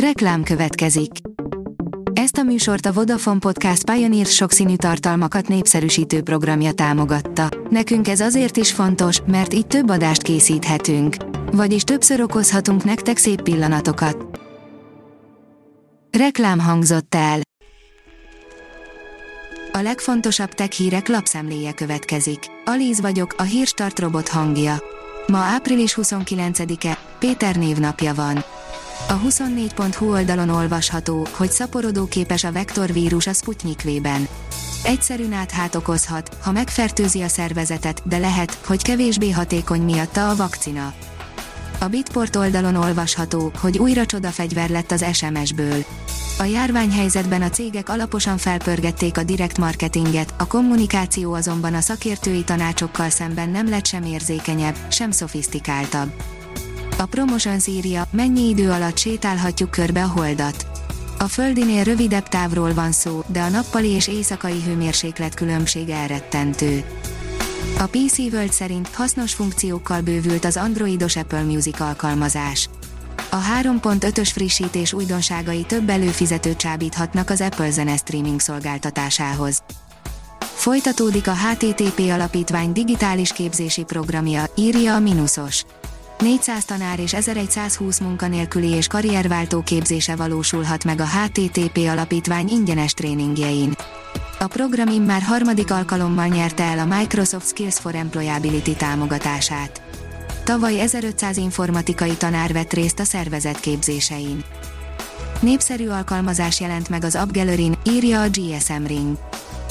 Reklám következik. Ezt a műsort a Vodafone Podcast Pioneer sokszínű tartalmakat népszerűsítő programja támogatta. Nekünk ez azért is fontos, mert így több adást készíthetünk. Vagyis többször okozhatunk nektek szép pillanatokat. Reklám hangzott el. A legfontosabb tech hírek lapszemléje következik. Alíz vagyok, a hírstart robot hangja. Ma április 29-e, Péter névnapja van. A 24.hu oldalon olvasható, hogy szaporodóképes a vektorvírus a Sputnik V-ben. Egyszerű náthát okozhat, ha megfertőzi a szervezetet, de lehet, hogy kevésbé hatékony miatta a vakcina. A Bitport oldalon olvasható, hogy újra csodafegyver lett az SMS-ből. A járványhelyzetben a cégek alaposan felpörgették a direkt marketinget, a kommunikáció azonban a szakértői tanácsokkal szemben nem lett sem érzékenyebb, sem szofisztikáltabb. A Promotions írja, mennyi idő alatt sétálhatjuk körbe a holdat. A földinél rövidebb távról van szó, de a nappali és éjszakai hőmérséklet különbség elrettentő. A PC World szerint hasznos funkciókkal bővült az androidos Apple Music alkalmazás. A 3.5-ös frissítés újdonságai több előfizetőt csábíthatnak az Apple zene streaming szolgáltatásához. Folytatódik a HTTP alapítvány digitális képzési programja, írja a Minusos. 400 tanár és 1120 munkanélküli és karrierváltó képzése valósulhat meg a HTTP alapítvány ingyenes tréningjein. A program immár harmadik alkalommal nyerte el a Microsoft Skills for Employability támogatását. Tavaly 1500 informatikai tanár vett részt a szervezet képzésein. Népszerű alkalmazás jelent meg az AppGallery-n, írja a GSM Ring.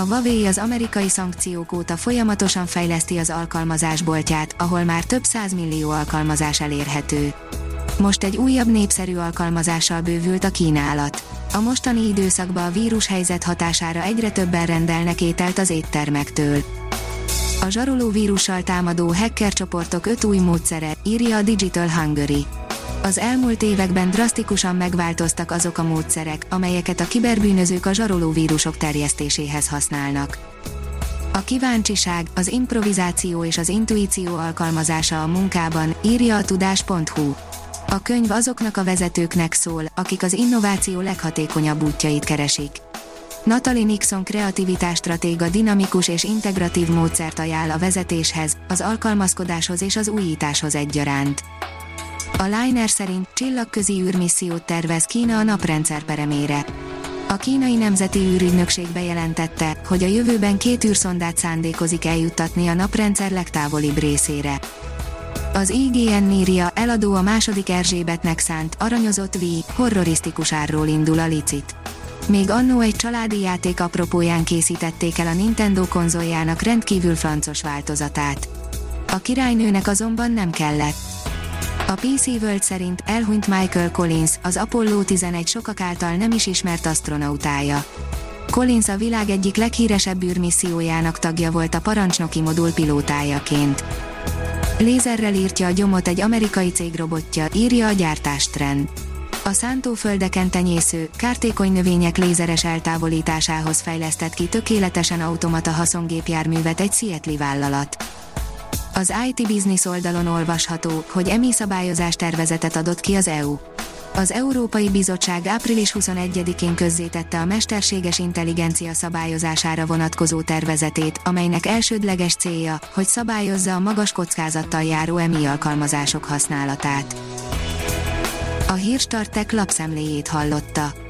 A Huawei az amerikai szankciók óta folyamatosan fejleszti az alkalmazásboltját, ahol már több millió alkalmazás elérhető. Most egy újabb népszerű alkalmazással bővült a kínálat. A mostani időszakban a vírushelyzet hatására egyre többen rendelnek ételt az éttermektől. A zsaroló vírussal támadó hacker csoportok öt új módszere, írja a Digital Hungary. Az elmúlt években drasztikusan megváltoztak azok a módszerek, amelyeket a kiberbűnözők a zsaroló vírusok terjesztéséhez használnak. A kíváncsiság, az improvizáció és az intuíció alkalmazása a munkában, írja a tudás.hu. A könyv azoknak a vezetőknek szól, akik az innováció leghatékonyabb útjait keresik. Natalie Nixon kreativitásstratéga dinamikus és integratív módszert ajánl a vezetéshez, az alkalmazkodáshoz és az újításhoz egyaránt. A Liner szerint csillagközi űrmissziót tervez Kína a naprendszer peremére. A kínai nemzeti űrügynökség bejelentette, hogy a jövőben két űrszondát szándékozik eljuttatni a naprendszer legtávolibb részére. Az IGN írja, eladó a második Erzsébetnek szánt, aranyozott V, horrorisztikus árról indul a licit. Még annó egy családi játék apropóján készítették el a Nintendo konzoljának rendkívül francos változatát. A királynőnek azonban nem kellett. A PC World szerint elhunyt Michael Collins, az Apollo 11 sokak által nem is ismert astronautája. Collins a világ egyik leghíresebb űrmissziójának tagja volt a parancsnoki modul pilótájaként. Lézerrel írtja a gyomot egy amerikai cég robotja, írja a gyártástrend. A szántóföldeken tenyésző, kártékony növények lézeres eltávolításához fejlesztett ki tökéletesen automata haszongépjárművet egy Seattle vállalat. Az IT Business oldalon olvasható, hogy EMI szabályozás tervezetet adott ki az EU. Az Európai Bizottság április 21-én közzétette a mesterséges intelligencia szabályozására vonatkozó tervezetét, amelynek elsődleges célja, hogy szabályozza a magas kockázattal járó EMI alkalmazások használatát. A hírstartek lapszemléjét hallotta.